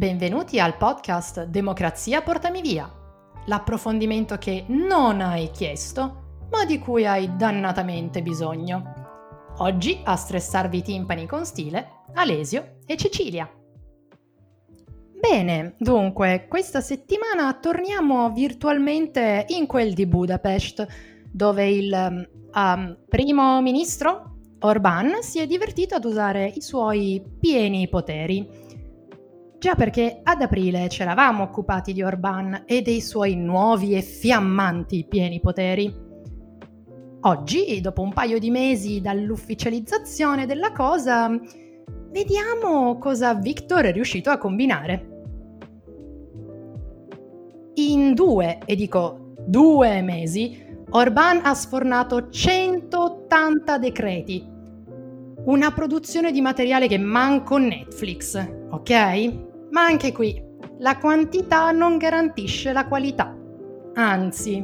Benvenuti al podcast Democrazia Portami Via, l'approfondimento che non hai chiesto, ma di cui hai dannatamente bisogno. Oggi a stressarvi i timpani con stile, Alesio e Cecilia. Bene, dunque, questa settimana torniamo virtualmente in quel di Budapest, dove il um, primo ministro Orban si è divertito ad usare i suoi pieni poteri Già perché ad aprile ci eravamo occupati di Orban e dei suoi nuovi e fiammanti pieni poteri. Oggi, dopo un paio di mesi dall'ufficializzazione della cosa, vediamo cosa Victor è riuscito a combinare. In due, e dico due mesi, Orban ha sfornato 180 decreti. Una produzione di materiale che manco Netflix, ok? Ma anche qui, la quantità non garantisce la qualità. Anzi.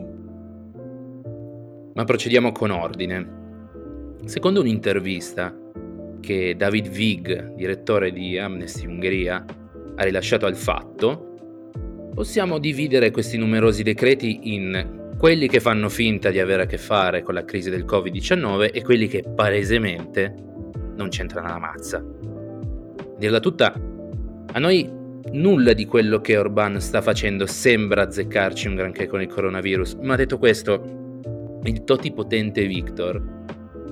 Ma procediamo con ordine. Secondo un'intervista che David Vig, direttore di Amnesty Ungheria, ha rilasciato al fatto, possiamo dividere questi numerosi decreti in quelli che fanno finta di avere a che fare con la crisi del Covid-19 e quelli che palesemente non c'entrano la mazza. Dirla tutta, a noi nulla di quello che Orban sta facendo sembra azzeccarci un granché con il coronavirus, ma detto questo, il totipotente Victor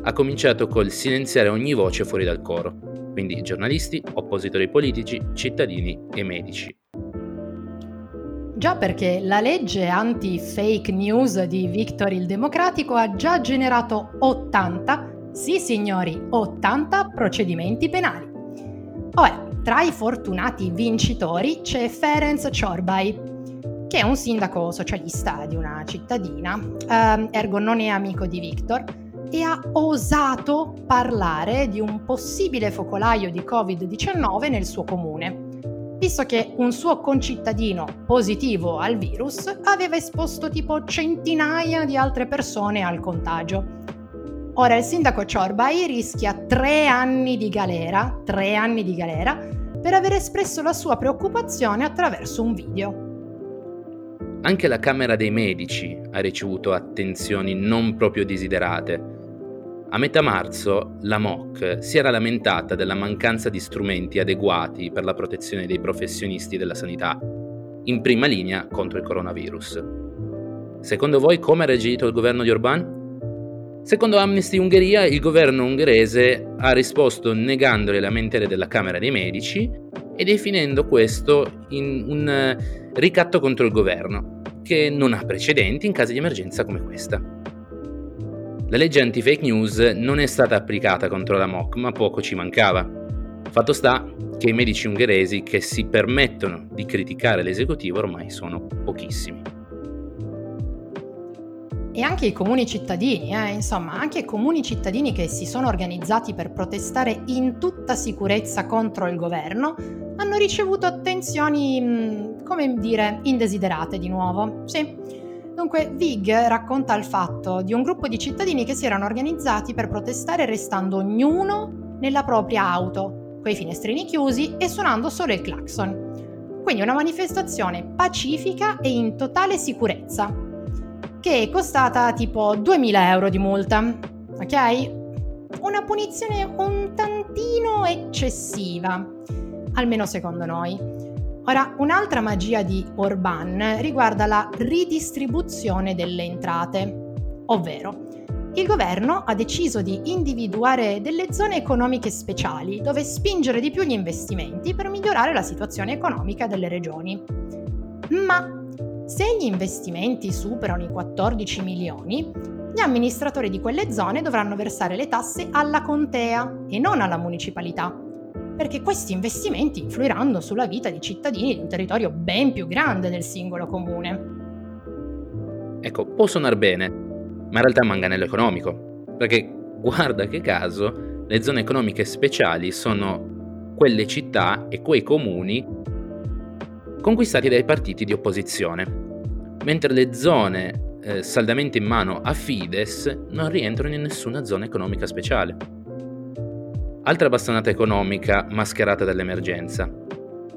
ha cominciato col silenziare ogni voce fuori dal coro, quindi giornalisti, oppositori politici, cittadini e medici. Già perché la legge anti-fake news di Victor il Democratico ha già generato 80, sì signori, 80 procedimenti penali. Ora, tra i fortunati vincitori c'è Ferenc Ciorbay, che è un sindaco socialista di una cittadina, eh, ergo non è amico di Victor, e ha osato parlare di un possibile focolaio di Covid-19 nel suo comune, visto che un suo concittadino positivo al virus aveva esposto tipo centinaia di altre persone al contagio. Ora il sindaco Ciorbay rischia tre anni di galera, tre anni di galera, per aver espresso la sua preoccupazione attraverso un video. Anche la Camera dei Medici ha ricevuto attenzioni non proprio desiderate. A metà marzo la MOC si era lamentata della mancanza di strumenti adeguati per la protezione dei professionisti della sanità, in prima linea contro il coronavirus. Secondo voi come ha reagito il governo di Orban? Secondo Amnesty Ungheria, il governo ungherese ha risposto negando le lamentele della Camera dei Medici e definendo questo un eh, ricatto contro il governo, che non ha precedenti in casi di emergenza come questa. La legge anti-fake news non è stata applicata contro la MOC, ma poco ci mancava. Fatto sta che i medici ungheresi che si permettono di criticare l'esecutivo ormai sono pochissimi e anche i comuni cittadini, eh, insomma, anche i comuni cittadini che si sono organizzati per protestare in tutta sicurezza contro il governo, hanno ricevuto attenzioni, mm, come dire, indesiderate di nuovo. Sì. Dunque, Vig racconta il fatto di un gruppo di cittadini che si erano organizzati per protestare restando ognuno nella propria auto, coi finestrini chiusi e suonando solo il clacson. Quindi una manifestazione pacifica e in totale sicurezza, che è costata tipo 2000 euro di multa, ok? Una punizione un tantino eccessiva, almeno secondo noi. Ora, un'altra magia di Orban riguarda la ridistribuzione delle entrate, ovvero il governo ha deciso di individuare delle zone economiche speciali dove spingere di più gli investimenti per migliorare la situazione economica delle regioni. Ma se gli investimenti superano i 14 milioni, gli amministratori di quelle zone dovranno versare le tasse alla contea e non alla municipalità. perché questi investimenti influiranno sulla vita di cittadini di un territorio ben più grande del singolo comune. Ecco, può suonare bene, ma in realtà è manganello economico, perché guarda che caso, le zone economiche speciali sono quelle città e quei comuni conquistati dai partiti di opposizione, mentre le zone eh, saldamente in mano a Fides non rientrano in nessuna zona economica speciale. Altra bastonata economica mascherata dall'emergenza.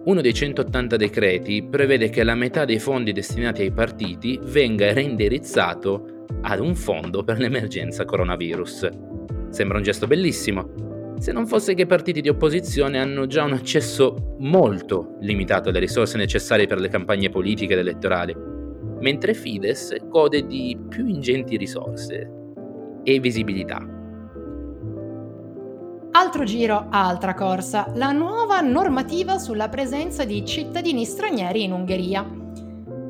Uno dei 180 decreti prevede che la metà dei fondi destinati ai partiti venga reindirizzato ad un fondo per l'emergenza coronavirus. Sembra un gesto bellissimo, se non fosse che i partiti di opposizione hanno già un accesso molto limitato alle risorse necessarie per le campagne politiche ed elettorali, mentre Fides gode di più ingenti risorse e visibilità. Altro giro, altra corsa, la nuova normativa sulla presenza di cittadini stranieri in Ungheria.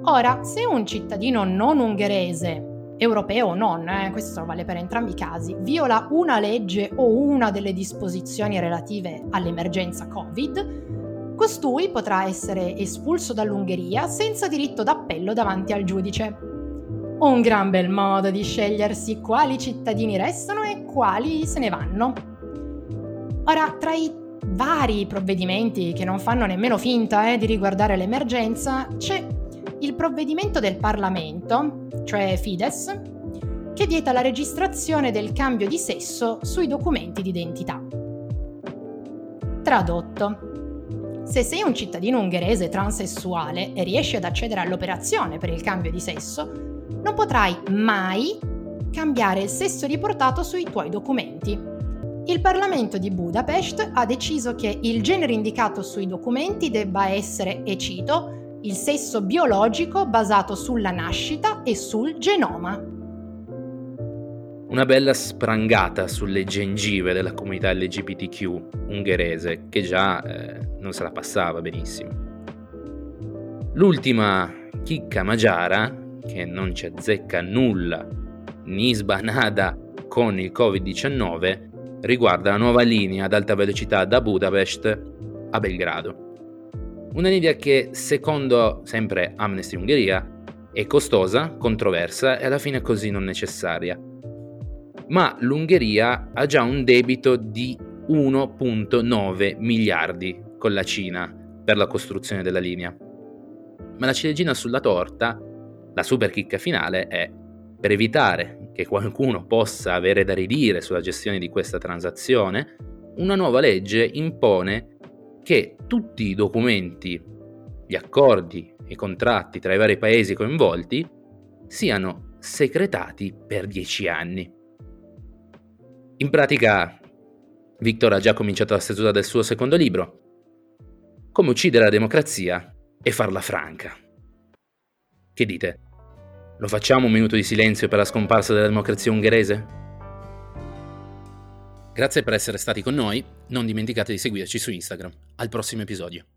Ora, se un cittadino non ungherese, europeo o non, eh, questo vale per entrambi i casi, viola una legge o una delle disposizioni relative all'emergenza Covid, costui potrà essere espulso dall'Ungheria senza diritto d'appello davanti al giudice. Un gran bel modo di scegliersi quali cittadini restano e quali se ne vanno. Ora, tra i vari provvedimenti che non fanno nemmeno finta eh, di riguardare l'emergenza, c'è provvedimento del Parlamento, cioè Fides, che vieta la registrazione del cambio di sesso sui documenti d'identità. Tradotto. Se sei un cittadino ungherese transessuale e riesci ad accedere all'operazione per il cambio di sesso, non potrai mai cambiare il sesso riportato sui tuoi documenti il Parlamento di Budapest ha deciso che il genere indicato sui documenti debba essere, e cito, il sesso biologico basato sulla nascita e sul genoma. Una bella sprangata sulle gengive della comunità LGBTQ ungherese che già eh, non se la passava benissimo. L'ultima chicca magiara, che non ci azzecca nulla, ni sbanada con il Covid-19, riguarda la nuova linea ad alta velocità da Budapest a Belgrado. Una linea che, secondo sempre Amnesty Ungheria, è costosa, controversa e alla fine così non necessaria. Ma l'Ungheria ha già un debito di 1.9 miliardi con la Cina per la costruzione della linea. Ma la ciliegina sulla torta, la super chicca finale è per evitare che qualcuno possa avere da ridire sulla gestione di questa transazione, una nuova legge impone che tutti i documenti, gli accordi e i contratti tra i vari paesi coinvolti siano segretati per dieci anni. In pratica, Victor ha già cominciato la stesura del suo secondo libro, Come uccidere la democrazia e farla franca. Che dite? Lo facciamo un minuto di silenzio per la scomparsa della democrazia ungherese? Grazie per essere stati con noi, non dimenticate di seguirci su Instagram. Al prossimo episodio.